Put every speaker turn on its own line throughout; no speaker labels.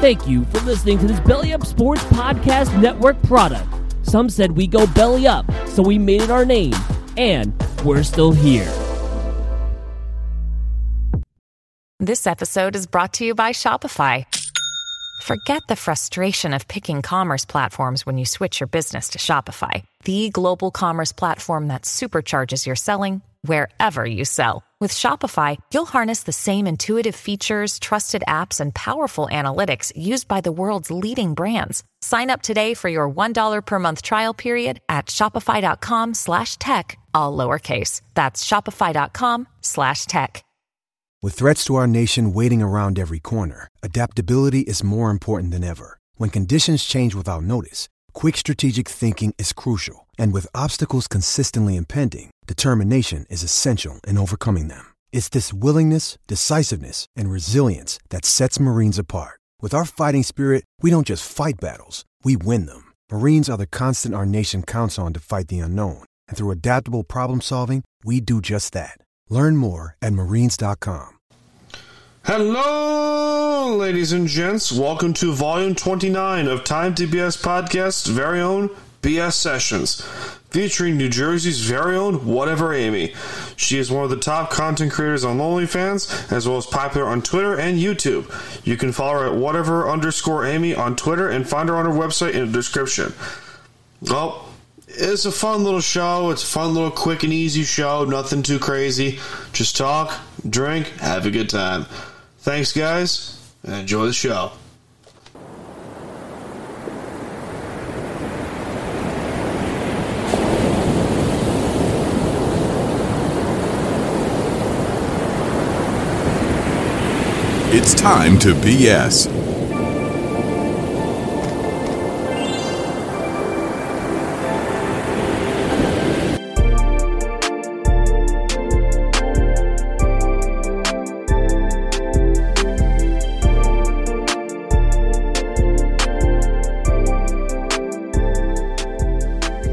Thank you for listening to this Belly Up Sports Podcast Network product. Some said we go belly up, so we made it our name, and we're still here.
This episode is brought to you by Shopify. Forget the frustration of picking commerce platforms when you switch your business to Shopify, the global commerce platform that supercharges your selling wherever you sell. With Shopify, you'll harness the same intuitive features, trusted apps, and powerful analytics used by the world's leading brands. Sign up today for your $1 per month trial period at shopify.com slash tech, all lowercase. That's shopify.com slash tech.
With threats to our nation waiting around every corner, adaptability is more important than ever. When conditions change without notice, quick strategic thinking is crucial. And with obstacles consistently impending, determination is essential in overcoming them. It's this willingness, decisiveness, and resilience that sets Marines apart. With our fighting spirit, we don't just fight battles, we win them. Marines are the constant our nation counts on to fight the unknown. And through adaptable problem solving, we do just that. Learn more at marines.com.
Hello, ladies and gents. Welcome to volume 29 of Time to BS Podcast's very own BS Sessions, featuring New Jersey's very own Whatever Amy. She is one of the top content creators on OnlyFans, as well as popular on Twitter and YouTube. You can follow her at whatever underscore Amy on Twitter and find her on her website in the description. Well, it's a fun little show. It's a fun little quick and easy show. Nothing too crazy. Just talk, drink, have a good time. Thanks, guys, and enjoy the show.
It's time to BS.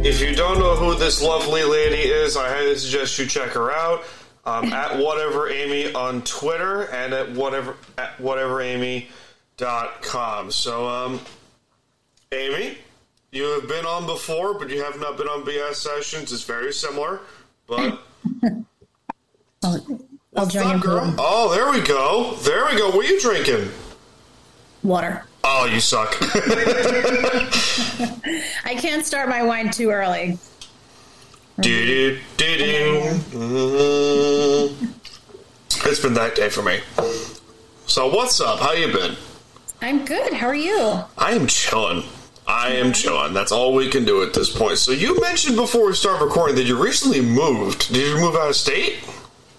If you don't know who this lovely lady is, I highly suggest you check her out. Um, at whatever Amy on Twitter and at whatever at whateveramy.com. So, um, Amy, you have been on before, but you have not been on BS sessions. It's very similar, but
I'll, I'll join
What's up, girl? Oh, there we go. There we go. What are you drinking?
Water.
Oh, you suck.
I can't start my wine too early.
Do, do, do, do. It's been that day for me. So what's up? How you been?
I'm good. How are you?
I am chilling. I am chilling. That's all we can do at this point. So you mentioned before we start recording that you recently moved. Did you move out of state?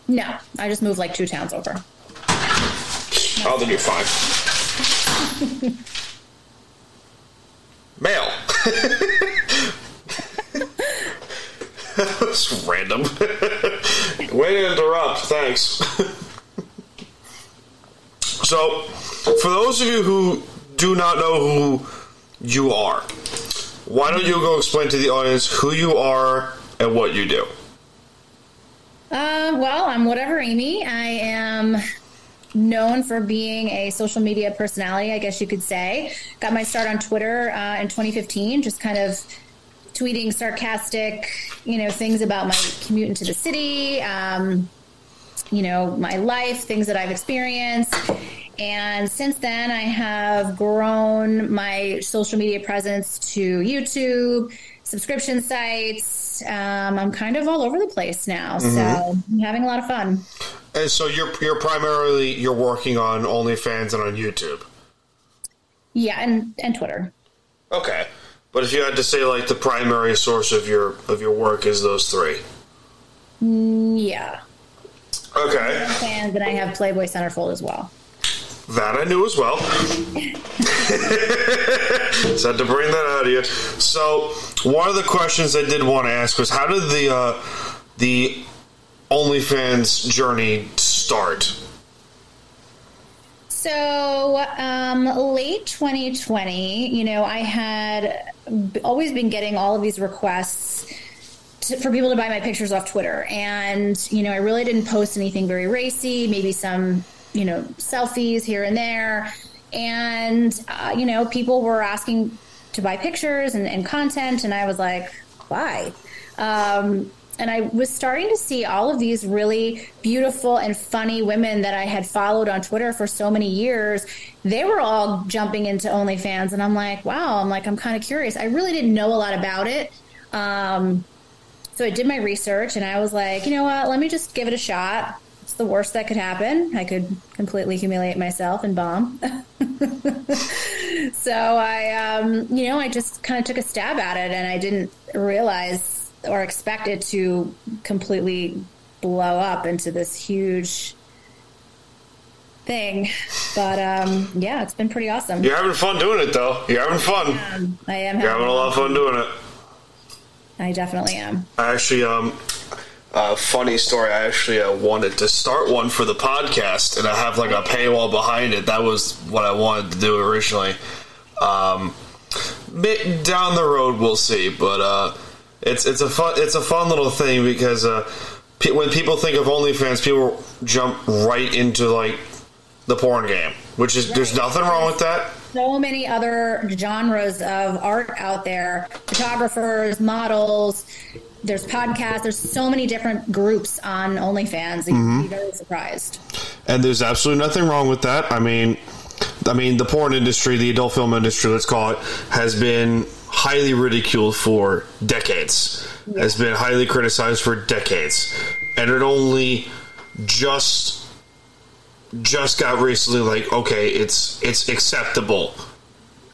No, I just moved like two towns over.
Oh, then you're fine. Mail. was random. Way to interrupt. Thanks. so, for those of you who do not know who you are, why don't you go explain to the audience who you are and what you do?
Uh, well, I'm whatever Amy. I am known for being a social media personality, I guess you could say. Got my start on Twitter uh, in 2015, just kind of tweeting sarcastic, you know, things about my commute into the city, um, you know, my life, things that I've experienced. And since then, I have grown my social media presence to YouTube, subscription sites. Um, I'm kind of all over the place now, so I'm having a lot of fun.
And so you're you're primarily you're working on OnlyFans and on YouTube.
Yeah, and and Twitter.
Okay. But if you had to say like the primary source of your of your work is those three.
Yeah,
Okay.
and then I have Playboy Centerfold as well.
That I knew as well. Had to bring that out of you. So one of the questions I did want to ask was how did the uh, the OnlyFans journey start?
So, um, late 2020, you know, I had always been getting all of these requests to, for people to buy my pictures off Twitter. And, you know, I really didn't post anything very racy, maybe some, you know, selfies here and there. and uh, you know, people were asking to buy pictures and, and content, and I was like, why? Um, and I was starting to see all of these really beautiful and funny women that I had followed on Twitter for so many years. They were all jumping into OnlyFans, and I'm like, wow, I'm like, I'm kind of curious. I really didn't know a lot about it. Um, so I did my research, and I was like, you know what, let me just give it a shot. It's the worst that could happen. I could completely humiliate myself and bomb. so I, um, you know, I just kind of took a stab at it, and I didn't realize or expect it to completely blow up into this huge thing. But um, yeah, it's been pretty awesome.
You're having fun doing it, though. You're having fun.
I am. I am
You're having a lot of fun doing it.
I definitely am.
I actually, um, uh, funny story. I actually uh, wanted to start one for the podcast, and I have like a paywall behind it. That was what I wanted to do originally. Um, down the road, we'll see. But uh, it's it's a fun it's a fun little thing because uh, pe- when people think of OnlyFans, people jump right into like the porn game, which is right. there's nothing wrong with that.
So many other genres of art out there: photographers, models. There's podcasts. There's so many different groups on OnlyFans. You'd mm-hmm. be very surprised.
And there's absolutely nothing wrong with that. I mean, I mean, the porn industry, the adult film industry, let's call it, has been highly ridiculed for decades, yeah. has been highly criticized for decades, and it only just just got recently like okay, it's it's acceptable.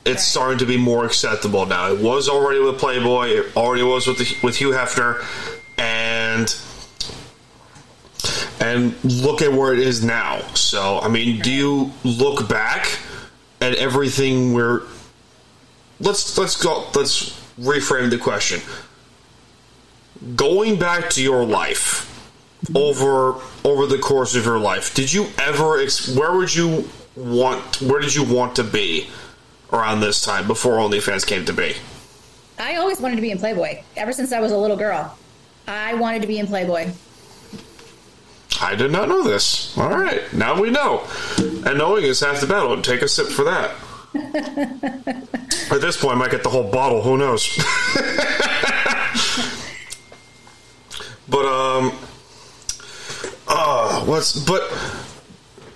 It's right. starting to be more acceptable now. It was already with Playboy. It already was with the, with Hugh Hefner, and and look at where it is now. So, I mean, do you look back at everything where let's let's go let's reframe the question. Going back to your life over over the course of your life, did you ever where would you want where did you want to be around this time before OnlyFans came to be?
I always wanted to be in Playboy ever since I was a little girl. I wanted to be in Playboy.
I did not know this. All right, now we know. And knowing is half the battle. Take a sip for that. At this point, I might get the whole bottle. Who knows? but um, uh, what's but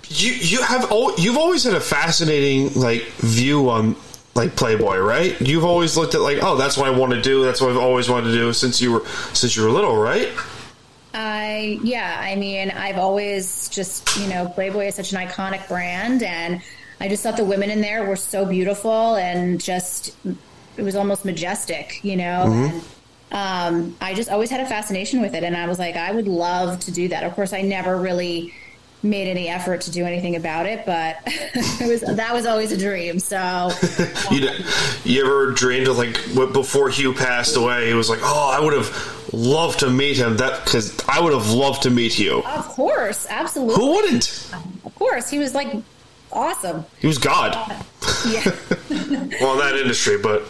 you you have you've always had a fascinating like view on like Playboy, right? You've always looked at like, oh, that's what I want to do. That's what I've always wanted to do since you were since you were little, right?
I yeah, I mean, I've always just you know, Playboy is such an iconic brand, and I just thought the women in there were so beautiful and just it was almost majestic, you know. Mm-hmm. And, um, I just always had a fascination with it, and I was like, I would love to do that. Of course, I never really made any effort to do anything about it, but it was that was always a dream. So,
you, you ever dreamed of like before Hugh passed away? He was like, "Oh, I would have loved to meet him." That because I would have loved to meet you.
Of course, absolutely.
Who wouldn't?
Of course, he was like awesome.
He was God.
Uh, yeah.
well, in that industry, but.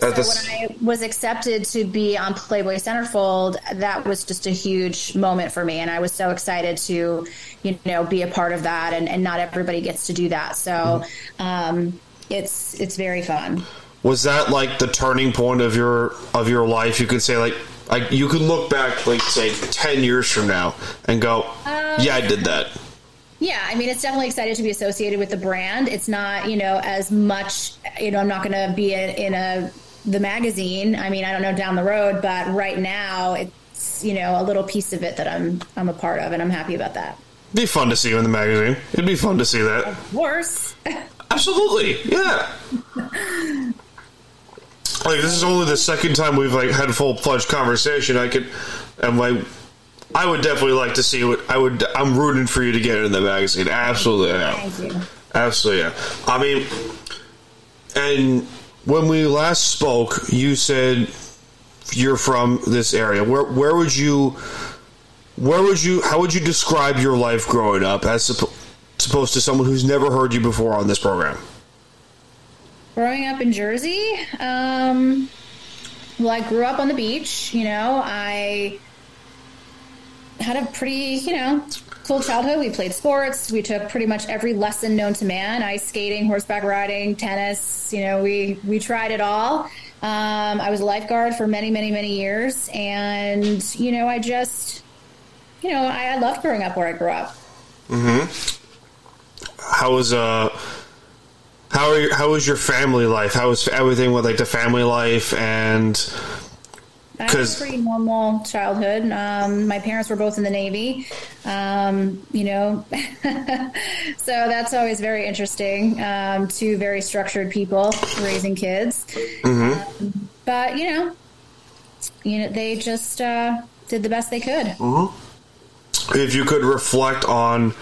So when I was accepted to be on Playboy Centerfold, that was just a huge moment for me, and I was so excited to, you know, be a part of that. And, and not everybody gets to do that, so um, it's it's very fun.
Was that like the turning point of your of your life? You could say like like you could look back like say ten years from now and go, uh, yeah, I did that.
Yeah, I mean, it's definitely excited to be associated with the brand. It's not, you know, as much, you know, I'm not going to be in, in a the magazine. I mean, I don't know down the road, but right now it's, you know, a little piece of it that I'm I'm a part of, and I'm happy about that.
It'd be fun to see you in the magazine. It'd be fun to see that.
Of course.
Absolutely, yeah. like this is only the second time we've like had full fledged conversation. I could, and like I would definitely like to see what I would. I'm rooting for you to get it in the magazine. Absolutely, yeah. Thank you. Absolutely, yeah. I mean, and when we last spoke, you said you're from this area. Where where would you, where would you, how would you describe your life growing up as opposed to someone who's never heard you before on this program?
Growing up in Jersey, um, well, I grew up on the beach. You know, I had a pretty, you know, cool childhood. We played sports. We took pretty much every lesson known to man: ice skating, horseback riding, tennis. You know, we we tried it all. Um, I was a lifeguard for many, many, many years, and you know, I just, you know, I, I loved growing up where I grew up. Hmm.
How was uh how are how was your family life? How was everything with like the family life and
I had a pretty normal childhood. Um, my parents were both in the Navy, um, you know, so that's always very interesting. Um, two very structured people raising kids, Um, but you know, you know, they just uh, did the best they could.
if you could reflect on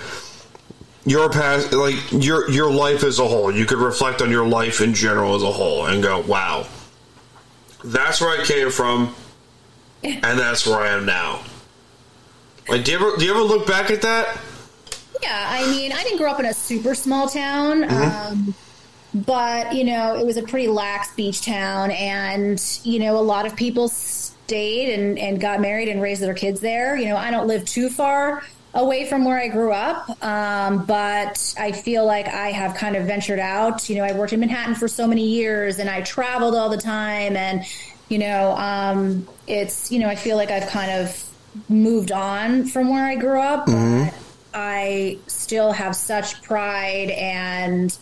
your past like your your life as a whole you could reflect on your life in general as a whole and go wow that's where i came from and that's where i am now like do you ever do you ever look back at that
Yeah, I mean, I didn't grow up in a super small town, um, but you know, it was a pretty lax beach town, and you know, a lot of people stayed and, and got married and raised their kids there. You know, I don't live too far away from where I grew up, um, but I feel like I have kind of ventured out. You know, I worked in Manhattan for so many years, and I traveled all the time, and you know, um, it's you know, I feel like I've kind of moved on from where I grew up. but I still have such pride and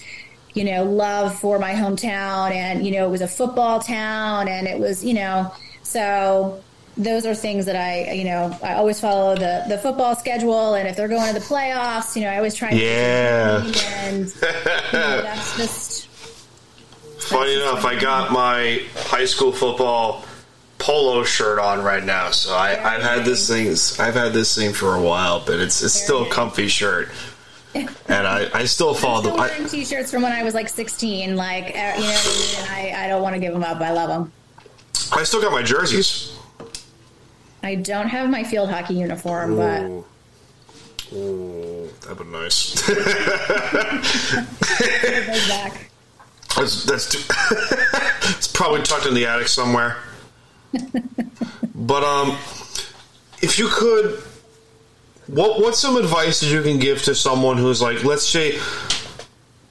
you know love for my hometown and you know it was a football town and it was you know so those are things that I you know I always follow the the football schedule and if they're going to the playoffs you know I always try to
Yeah.
and you know, that's just
funny enough i got my high school football polo shirt on right now so I, i've had this thing i've had this thing for a while but it's it's still a comfy shirt. And i i still follow
still
the I,
wearing t-shirts from when I was like 16 like uh, you know I and I, I don't want to give them up I love them
I still got my jerseys.
I don't have my field hockey uniform but
Ooh. Ooh, that'd be nice. that's that's too, it's probably tucked in the attic somewhere. but um, if you could, what what's some advice that you can give to someone who's like, let's say,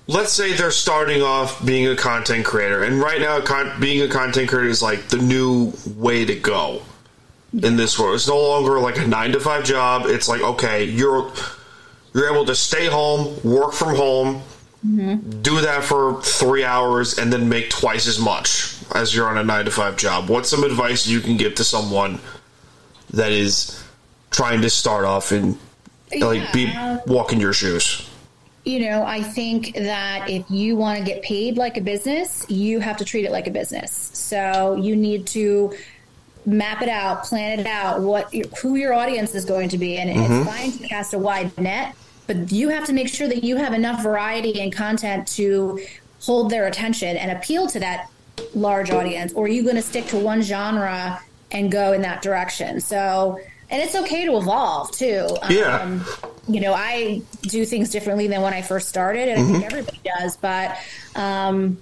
let's say they're starting off being a content creator, and right now, con- being a content creator is like the new way to go in this world. It's no longer like a nine to five job. It's like okay, you're you're able to stay home, work from home, Mm-hmm. do that for three hours, and then make twice as much as you're on a nine to five job. What's some advice you can give to someone that is trying to start off and like be
um,
walking your shoes?
you know, I think that if you want to get paid like a business, you have to treat it like a business. So you need to map it out, plan it out, what who your audience is going to be, and it's fine to cast a wide net, but you have to make sure that you have enough variety and content to hold their attention and appeal to that large audience, or are you going to stick to one genre and go in that direction? So, and it's okay to evolve too.
Yeah.
Um, you know, I do things differently than when I first started, and I think everybody does. But, um,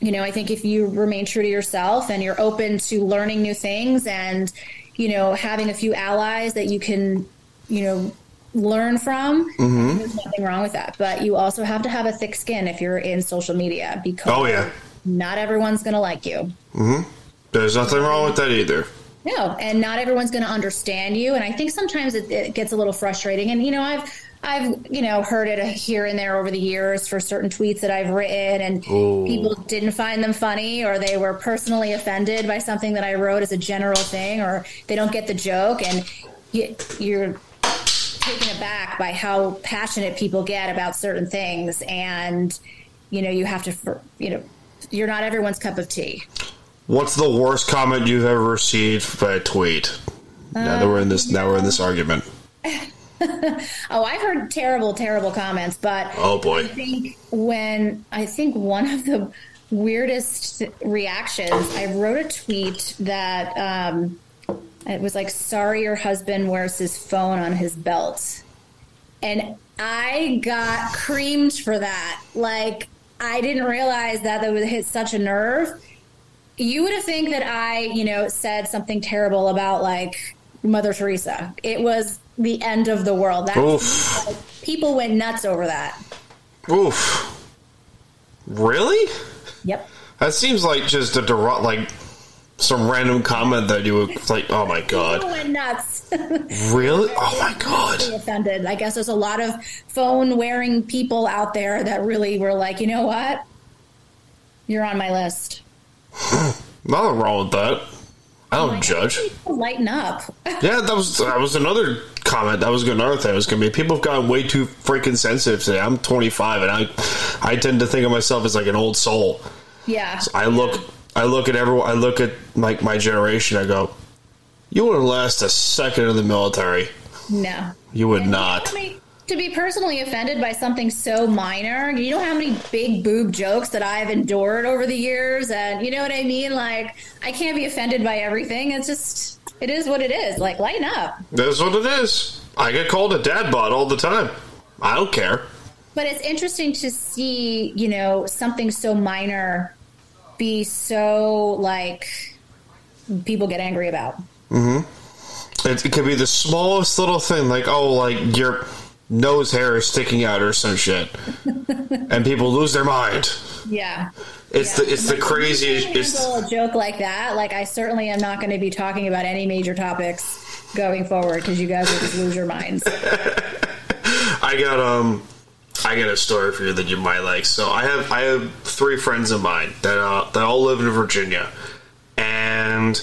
you know, I think if you remain true to yourself and you're open to learning new things and, you know, having a few allies that you can, you know, learn from, mm-hmm. there's nothing wrong with that. But you also have to have a thick skin if you're in social media because
Oh, yeah.
not everyone's going to like you. Mm-hmm.
There's nothing wrong with that either.
No, and not everyone's going to understand you. And I think sometimes it, it gets a little frustrating. And you know, I've I've you know heard it here and there over the years for certain tweets that I've written, and people didn't find them funny, or they were personally offended by something that I wrote as a general thing, or they don't get the joke, and you, you're taken aback by how passionate people get about certain things, and you know, you have to, you know, you're not everyone's cup of tea.
What's the worst comment you've ever received by a tweet? now that we're in this, now we're in this argument.
Oh, I've heard terrible, terrible comments, but
Oh boy.
I think when I think one of the weirdest reactions, I wrote a tweet that um, it was like, "Sorry, your husband wears his phone on his belt," and I got creamed for that. Like, I didn't realize that that would hit such a nerve. You would have think that I, you know, said something terrible about like Mother Teresa. It was the end of the world. That
Oof.
people went nuts over that.
Oof. Really?
Yep.
That seems like just a derog- like some random comment that you would like. Oh my
People
god!
went nuts.
Really? Oh my god!
offended. I guess there's a lot of phone wearing people out there that really were like, you know what? You're on my list.
Nothing wrong with that. I don't
Like,
judge.
Lighten up.
Yeah, that was that was another comment. That was another thing. It was gonna be people have gotten way too freaking sensitive today. I'm 25 and I I tend to think of myself as like an old soul.
Yeah.
I look I look at everyone. I look at like my generation. I go, you wouldn't last a second in the military.
No.
You would not.
I mean, to be personally offended by something so minor, you know how many big boob jokes that I've endured over the years? And you know what I mean? Like, I can't be offended by everything. It's just, it is what it is. Like, lighten up.
That's what it is. I get called a dad bod all the time. I don't care.
But it's interesting to see, you know, something so minor be so, like, people get angry about.
It, it could be the smallest little thing, like oh, like your nose hair is sticking out or some shit, and people lose their mind.
Yeah.
It's
Yeah.
the it's the craziest. It's,
a joke like that. Like, I certainly am not going to be talking about any major topics going forward because you guys will just lose your minds.
I got um, I got a story for you that you might like. So I have I have three friends of mine that uh, that all live in Virginia, and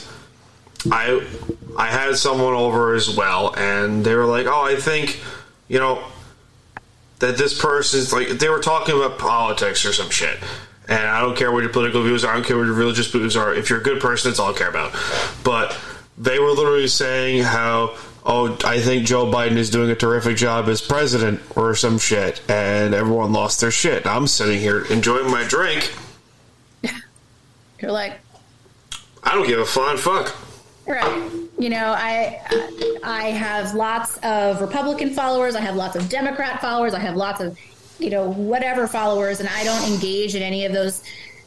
I I had someone over as well, and they were like, oh, I think you know that this person's like they were talking about politics or some shit. And I don't care what your political views are. I don't care what your religious views are. If you're a good person, that's all I care about. But they were literally saying how, oh, I think Joe Biden is doing a terrific job as president or some shit. And everyone lost their shit. I'm sitting here enjoying my drink.
You're like,
I don't give a flying fuck.
right. You know, I I have lots of Republican followers. I have lots of Democrat followers. I have lots of, you know, whatever followers, and I don't engage in any of those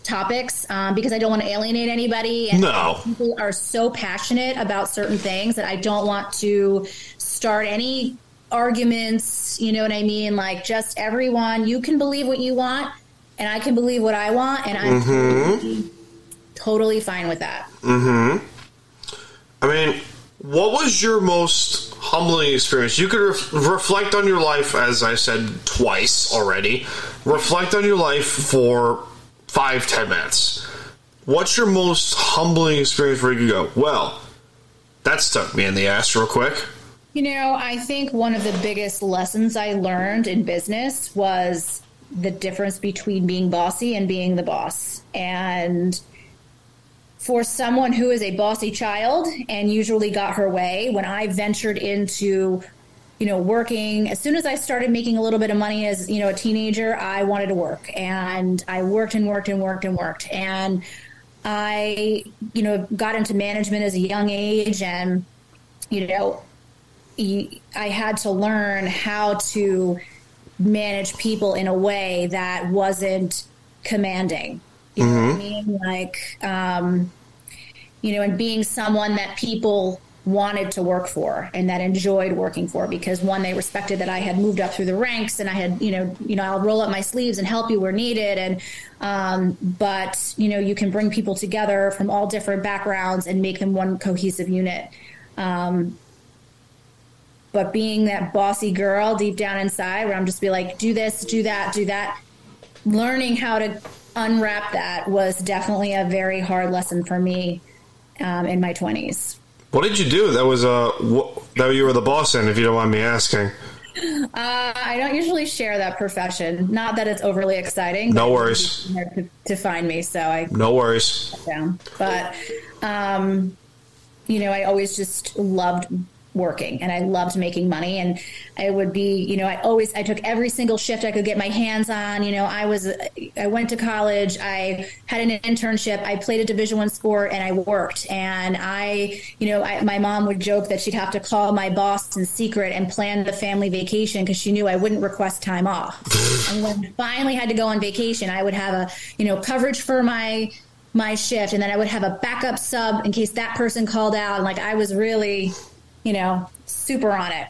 topics um, because I don't want to alienate anybody. And
No.
people are so passionate about certain things that I don't want to start any arguments. You know what I mean? Like, just everyone, you can believe what you want, and I can believe what I want, and I'm totally, totally fine with that. Mm-hmm.
I mean, what was your most humbling experience? You could ref- reflect on your life, as I said twice already. Reflect on your life for five, ten minutes. What's your most humbling experience where you go, well, that stuck me in the ass real quick?
You know, I think one of the biggest lessons I learned in business was the difference between being bossy and being the boss. And for someone who is a bossy child and usually got her way, when I ventured into you know, working as soon as I started making a little bit of money as, you know, a teenager, I wanted to work and I worked and worked and worked and worked. And I, you know, got into management as a young age and, you know, I had to learn how to manage people in a way that wasn't commanding. You know what I mean? Like, um, you know, and being someone that people wanted to work for and that enjoyed working for because one they respected that I had moved up through the ranks and I had you know you know I'll roll up my sleeves and help you where needed. And um, but you know you can bring people together from all different backgrounds and make them one cohesive unit. Um, but being that bossy girl deep down inside where I'm just be like do this do that do that learning how to unwrap that was definitely a very hard lesson for me um, in my 20s
What did you do? That was uh, wh- that you were the boss in, if you don't mind me asking.
Uh, I don't usually share that profession. Not that it's overly exciting.
No worries.
To, to find me, so I
No worries.
down. But um, you know, I always just loved working and I loved making money and I would be, you know, I always I took every single shift I could get my hands on, you know, I was I went to college, I had an internship, I played a division 1 sport and I worked and I, you know, I, my mom would joke that she'd have to call my boss in secret and plan the family vacation because she knew I wouldn't request time off. and when I finally had to go on vacation, I would have a, you know, coverage for my my shift and then I would have a backup sub in case that person called out and like I was really, you know, super on it.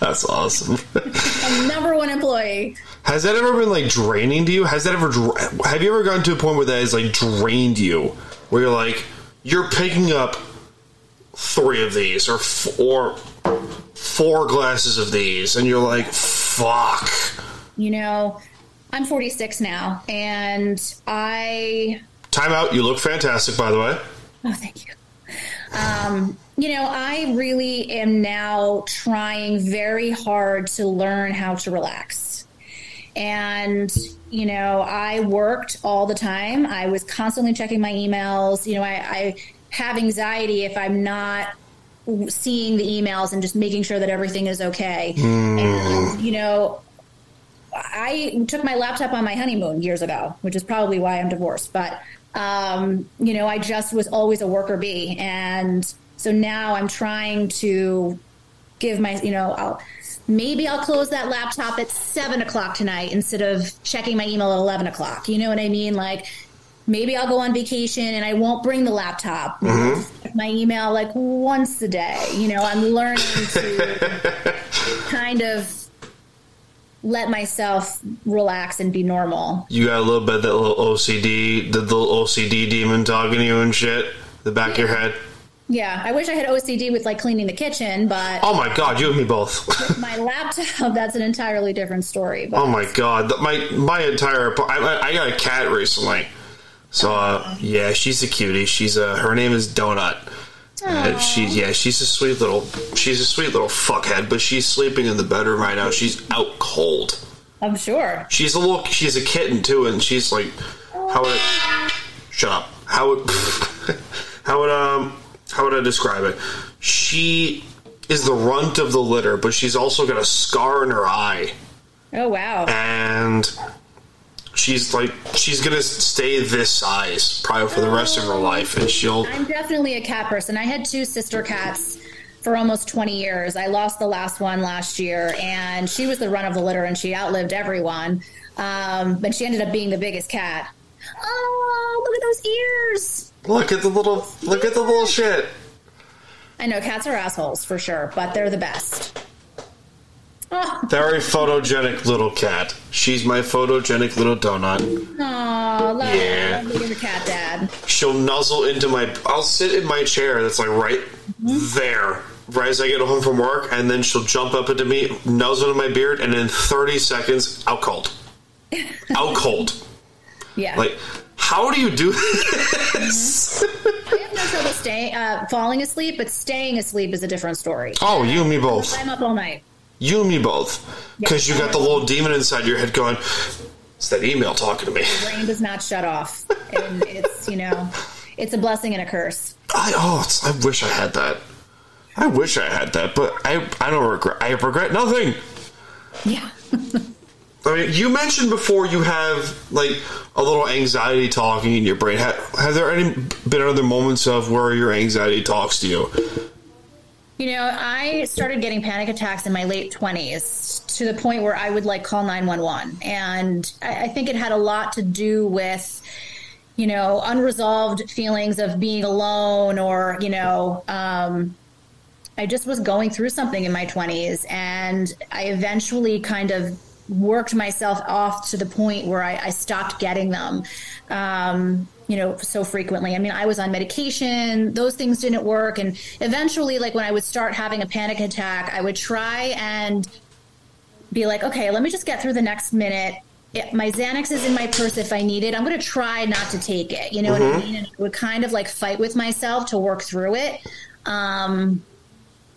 That's awesome.
Number one employee.
Has that ever been like draining to you? Has that ever have you ever gotten to a point where that has like drained you, where you're like you're picking up three of these or four four glasses of these, and you're like, fuck.
You know, I'm 46 now, and I
Time out. You look fantastic, by the way.
Oh, thank you. Um, you know, I really am now trying very hard to learn how to relax. And, you know, I worked all the time. I was constantly checking my emails. You know, I, I have anxiety if I'm not seeing the emails and just making sure that everything is okay. And, you know, I took my laptop on my honeymoon years ago, which is probably why I'm divorced. But um, you know, I just was always a worker bee, and so now I'm trying to give my, you know, I'll, maybe I'll close that laptop at seven o'clock tonight instead of checking my email at eleven o'clock. You know what I mean? Like maybe I'll go on vacation and I won't bring the laptop. Check My email like once a day. You know, I'm learning to kind of let myself relax and be normal.
You got a little bit of that little OCD, the little OCD demon talking to you and shit. The back of your head.
Yeah, I wish I had OCD with like cleaning the kitchen, but
Oh my god, you and me both.
my laptop, that's an entirely different story. But
oh my god, my my entire—I I- I got a cat recently. So uh, yeah, she's a cutie. She's uh, her name is Donut. Uh, she yeah, she's a sweet little she's a sweet little fuckhead, but she's sleeping in the bedroom right now. She's out cold.
I'm sure.
She's a little she's a kitten too, and she's like how would I, shut up. How would how would um how would I describe it? She is the runt of the litter, but she's also got a scar in her eye.
Oh wow.
and she's like she's gonna stay this size probably for the rest of her life and she'll
I'm definitely a cat person. I had two sister cats for almost 20 years. I lost the last one last year, and she was the run of the litter, and she outlived everyone. Um, but she ended up being the biggest cat. Oh, look at those ears!
look at the little look at the little shit
I know cats are assholes for sure, but they're the best.
Very photogenic little cat she's my photogenic little donut
aw, love
Yeah.
being a cat dad.
she'll nuzzle into my i'll sit in my chair that's like right there right as i get home from work and then she'll jump up into me nuzzle into my beard and in 30 seconds out cold out cold
Yeah.
like how do you do this
I have no trouble staying, uh, falling asleep, but staying asleep is a different story.
oh you and me both
I'm up all night.
You and me both. Because you got the little demon inside your head going, it's that email talking to me.
Brain does not shut off, and it's you know, it's a blessing and a curse.
I, oh, it's, I wish I had that. I wish I had that, but I, I don't regret. I regret nothing.
Yeah.
I mean, you mentioned before you have like a little anxiety talking in your brain. Have, have there any been other moments of where your anxiety talks to you?
You know, I started getting panic attacks in my late 20s to the point where I would like call 911. And I, I think it had a lot to do with, you know, unresolved feelings of being alone or, you know, um, I just was going through something in my 20s. And I eventually kind of worked myself off to the point where I, I stopped getting them. Um, you know, so frequently. I mean, I was on medication, those things didn't work. And eventually, like when I would start having a panic attack, I would try and be like, okay, let me just get through the next minute. It, my Xanax is in my purse if I need it. I'm going to try not to take it. You know what I mean? And I would kind of like fight with myself to work through it. Um,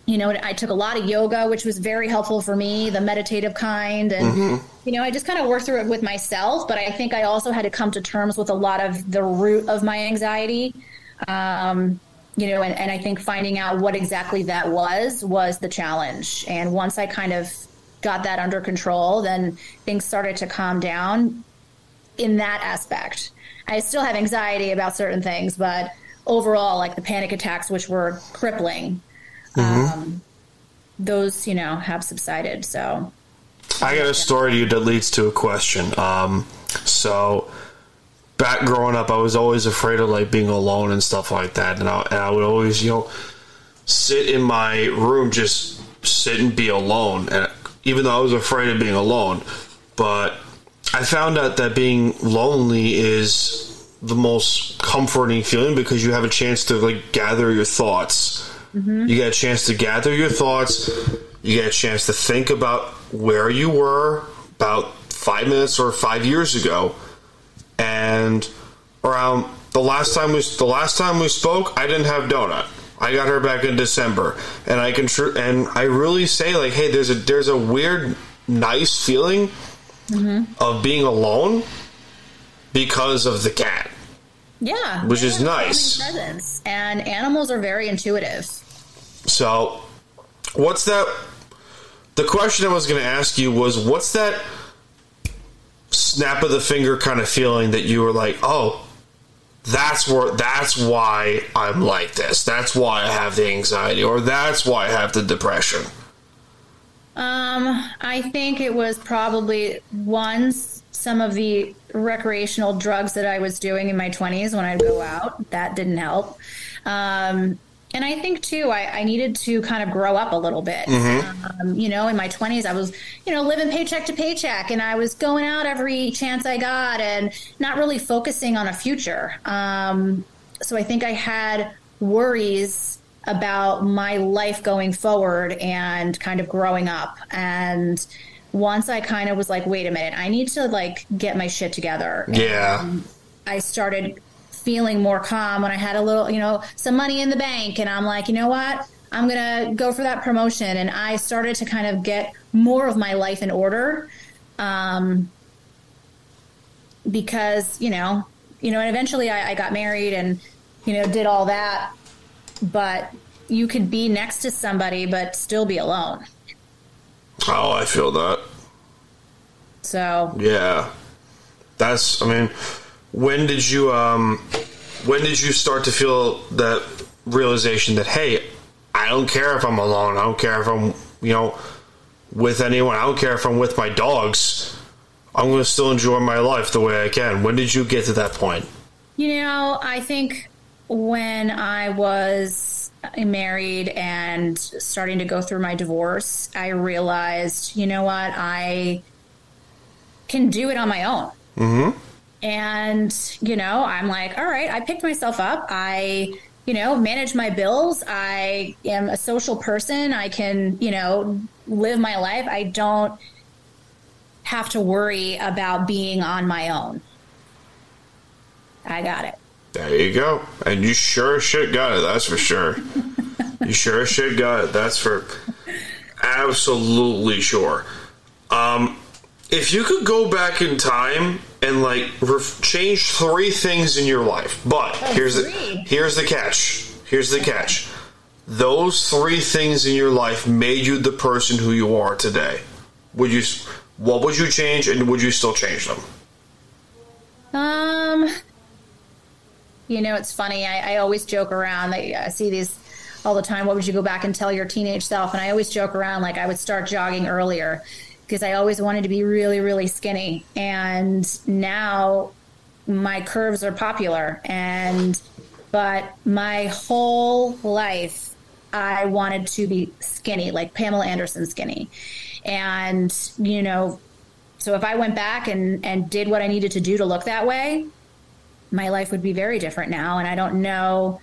you know, I took a lot of yoga, which was very helpful for me, the meditative kind. And, you know, I just kind of worked through it with myself. But I think I also had to come to terms with a lot of the root of my anxiety. Um, you know, and, and I think finding out what exactly that was was the challenge. And once I kind of got that under control, then things started to calm down in that aspect. I still have anxiety about certain things, but overall, like the panic attacks, which were crippling, um, those, you know, have subsided. So,
I got a story to you that leads to a question. Um, so back growing up, I was always afraid of like being alone and stuff like that, and I, and I would always, you know, sit in my room just sit and be alone. And even though I was afraid of being alone, but I found out that being lonely is the most comforting feeling because you have a chance to like gather your thoughts. Mm-hmm. You get a chance to gather your thoughts. You get a chance to think about where you were about five minutes or five years ago, and around the last time we the last time we spoke, I didn't have donut. I got her back in December, and I can tr- and I really say like, hey, there's a there's a weird nice feeling mm-hmm. of being alone because of the cat.
Yeah,
Which is
have a calming
nice.
Presence, and animals are very intuitive.
So, what's that? The question I was going to ask you was, what's that snap of the finger kind of feeling that you were like, oh, that's where, that's why I'm like this. That's why I have the anxiety, or that's why I have the depression.
Um, I think it was probably once some of the recreational drugs that I was doing in my 20s when I'd go out. That didn't help. Um, and I think too, I, I needed to kind of grow up a little bit. Um, you know, in my 20s, I was, you know, living paycheck to paycheck and I was going out every chance I got and not really focusing on a future. Um, so I think I had worries about my life going forward and kind of growing up. And once I kind of was like, wait a minute, I need to like get my shit together.
Yeah.
I started feeling more calm when I had a little, you know, some money in the bank. And I'm like, you know what? I'm going to go for that promotion. And I started to kind of get more of my life in order. Um, because, you know, you know, and eventually I, I got married and, you know, did all that. But you could be next to somebody, but still be alone.
Oh, I feel that.
So
Yeah. That's, I mean, when did you, um, when did you start to feel that realization that, hey, I don't care if I'm alone. I don't care if I'm, you know, with anyone. I don't care if I'm with my dogs. I'm going to still enjoy my life the way I can. When did you get to that point?
You know, I think when I was married and starting to go through my divorce, I realized, you know what, I can do it on my own. Mm-hmm. And, you know, I'm like, all right, I picked myself up. I, you know, manage my bills. I am a social person. I can, you know, live my life. I don't have to worry about being on my own. I got it.
There you go. And you sure as shit got it, that's for sure. you sure as shit got it, that's for absolutely sure. Um, if you could go back in time and like ref- change three things in your life, but here's the
three?
here's the catch. Here's the catch. Those three things in your life made you the person who you are today. Would you? What would you change, and would you still change them?
Um, you know, it's funny. I, I always joke around. that I see these all the time. What would you go back and tell your teenage self? And I always joke around like I would start jogging earlier because I always wanted to be really, really skinny. And now my curves are popular. And, but my whole life, I wanted to be skinny, like Pamela Anderson skinny. And, you know, so if I went back and, and did what I needed to do to look that way, my life would be very different now. And I don't know,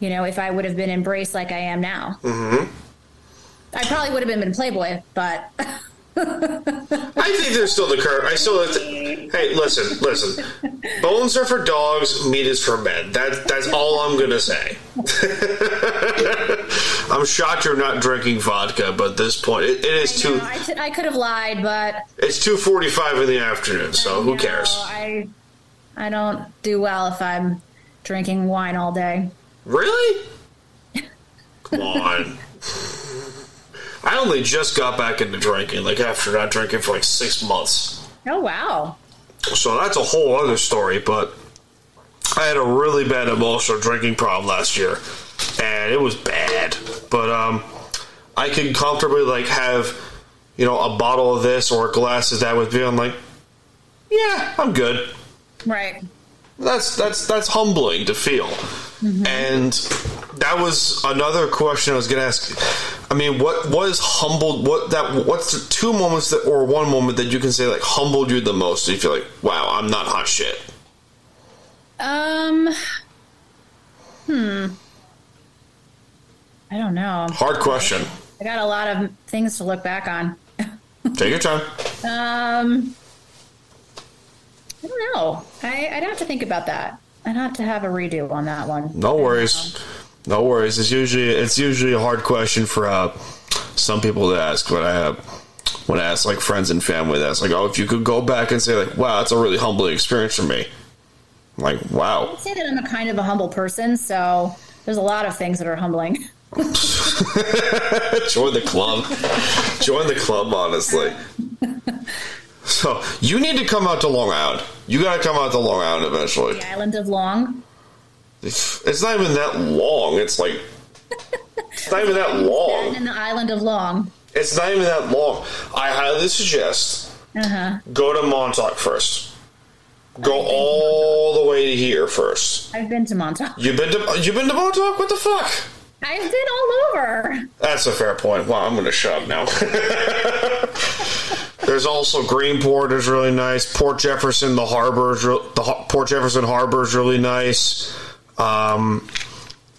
you know, if I would have been embraced like I am now. Mm-hmm. I probably would have been, been Playboy, but
I think there's still the curve. I still. Hey, listen, listen. Bones are for dogs. Meat is for men. That that's all I'm gonna say. I'm shocked you're not drinking vodka, but at this point, it, it is
you
two.
know, I, could- have lied, but
It's two forty-five in the afternoon. So who cares?
I I don't do well if I'm drinking wine all day.
Really? Come on. I only just got back into drinking, like after not drinking for like six months.
Oh wow.
So that's a whole other story, but I had a really bad emotional drinking problem last year, and it was bad. But um, I could comfortably like have, you know, a bottle of this or a glass of that with. I'm like, yeah, I'm good.
Right.
That's that's that's humbling to feel, and that was another question I was going to ask. I mean, what what is humbled? What that? What's the two moments that, or one moment that you can say like humbled you the most? And You feel like, wow, I'm not hot shit.
Um. Hmm. I don't know.
Hard question.
I got a lot of things to look back on.
Take your time.
Um. I don't know. I, I'd have to think about that. I'd have to have a redo on that one.
No worries. No worries. It's usually it's usually a hard question for uh, some people to ask but I have when I ask like friends and family. That's like, oh, if you could go back and say like, wow, that's a really humbling experience for me. I'm like, wow.
I'd say that I'm a kind of a humble person, so there's a lot of things that are humbling.
Join the club. Join the club, honestly. So you need to come out to Long Island. You got to come out to Long Island eventually.
The island of Long.
It's not even that long. It's like it's not even that long.
In the island of Long.
It's not even that long. I highly suggest
Uh-huh.
go to Montauk first. Go all the way to here first.
I've been to Montauk.
You've been to you've been to Montauk? What the fuck?
I've been all over.
That's a fair point. Wow, I'm going to shut up now. There's also Greenport is really nice. Port Jefferson, the harbor is re- the Har- Port Jefferson harbor is really nice. Um,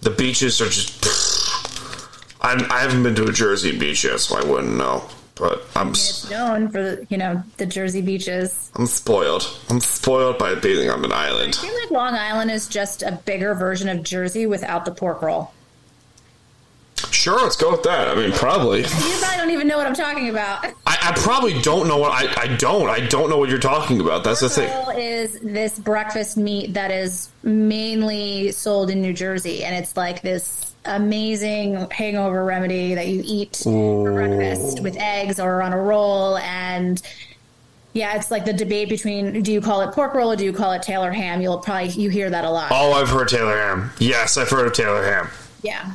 the beaches are just. I'm, I haven't been to a Jersey beach yet, so I wouldn't know. But I'm
It's known for the, you know the Jersey beaches.
I'm spoiled. I'm spoiled by being on an island.
I feel like Long Island is just a bigger version of Jersey without the pork roll.
Sure, let's go with that. I mean, probably.
You probably don't even know what I'm talking about.
I, I probably don't know what I, I don't. I don't know what you're talking about. That's the thing.
Is this breakfast meat that is mainly sold in New Jersey, and it's like this amazing hangover remedy that you eat for breakfast with eggs or on a roll. And yeah, it's like the debate between do you call it pork roll or do you call it Taylor ham? You'll probably you hear that a lot.
Oh, I've heard Taylor Ham. Yes, I've heard of Taylor Ham.
Yeah.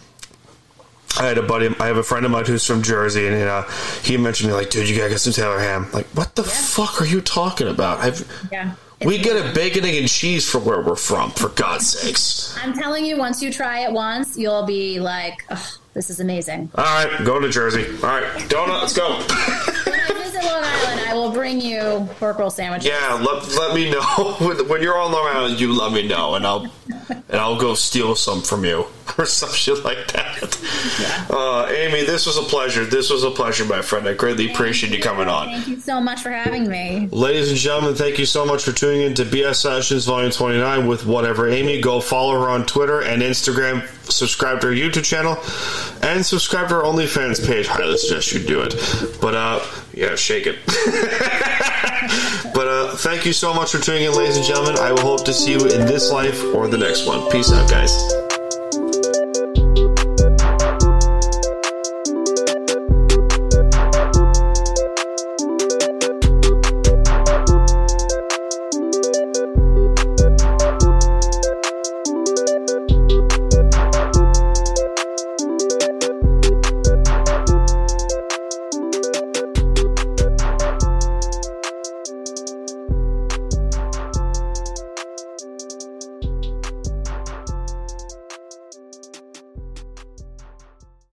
I had a buddy. I have a friend of mine who's from Jersey, and uh, he mentioned me like, "Dude, you gotta get some Taylor ham." Like, what the fuck are you talking about? I've,
Yeah.
we get a bacon, egg, and cheese for where we're from. For God's sakes!
I'm telling you, once you try it once, you'll be like, oh, this is amazing.
All right, go to Jersey. All right, donut. Let's go.
When I visit Long Island, I will bring you pork roll sandwiches.
Yeah, let, let me know when, when you're on Long Island. You let me know, and I'll and I'll go steal some from you or some shit like that. Uh, Amy, this was a pleasure. This was a pleasure, my friend. I greatly appreciate you coming on.
Thank you so much for having me.
Ladies and gentlemen, thank you so much for tuning in to BS Sessions Volume 29 with Whatever Amy. Go follow her on Twitter and Instagram, subscribe to her YouTube channel, and subscribe to her OnlyFans page. Highly suggest you do it. But, uh, yeah, shake it. but, uh, thank you so much for tuning in, ladies and gentlemen. I will hope to see you in this life or the next one. Peace out, guys.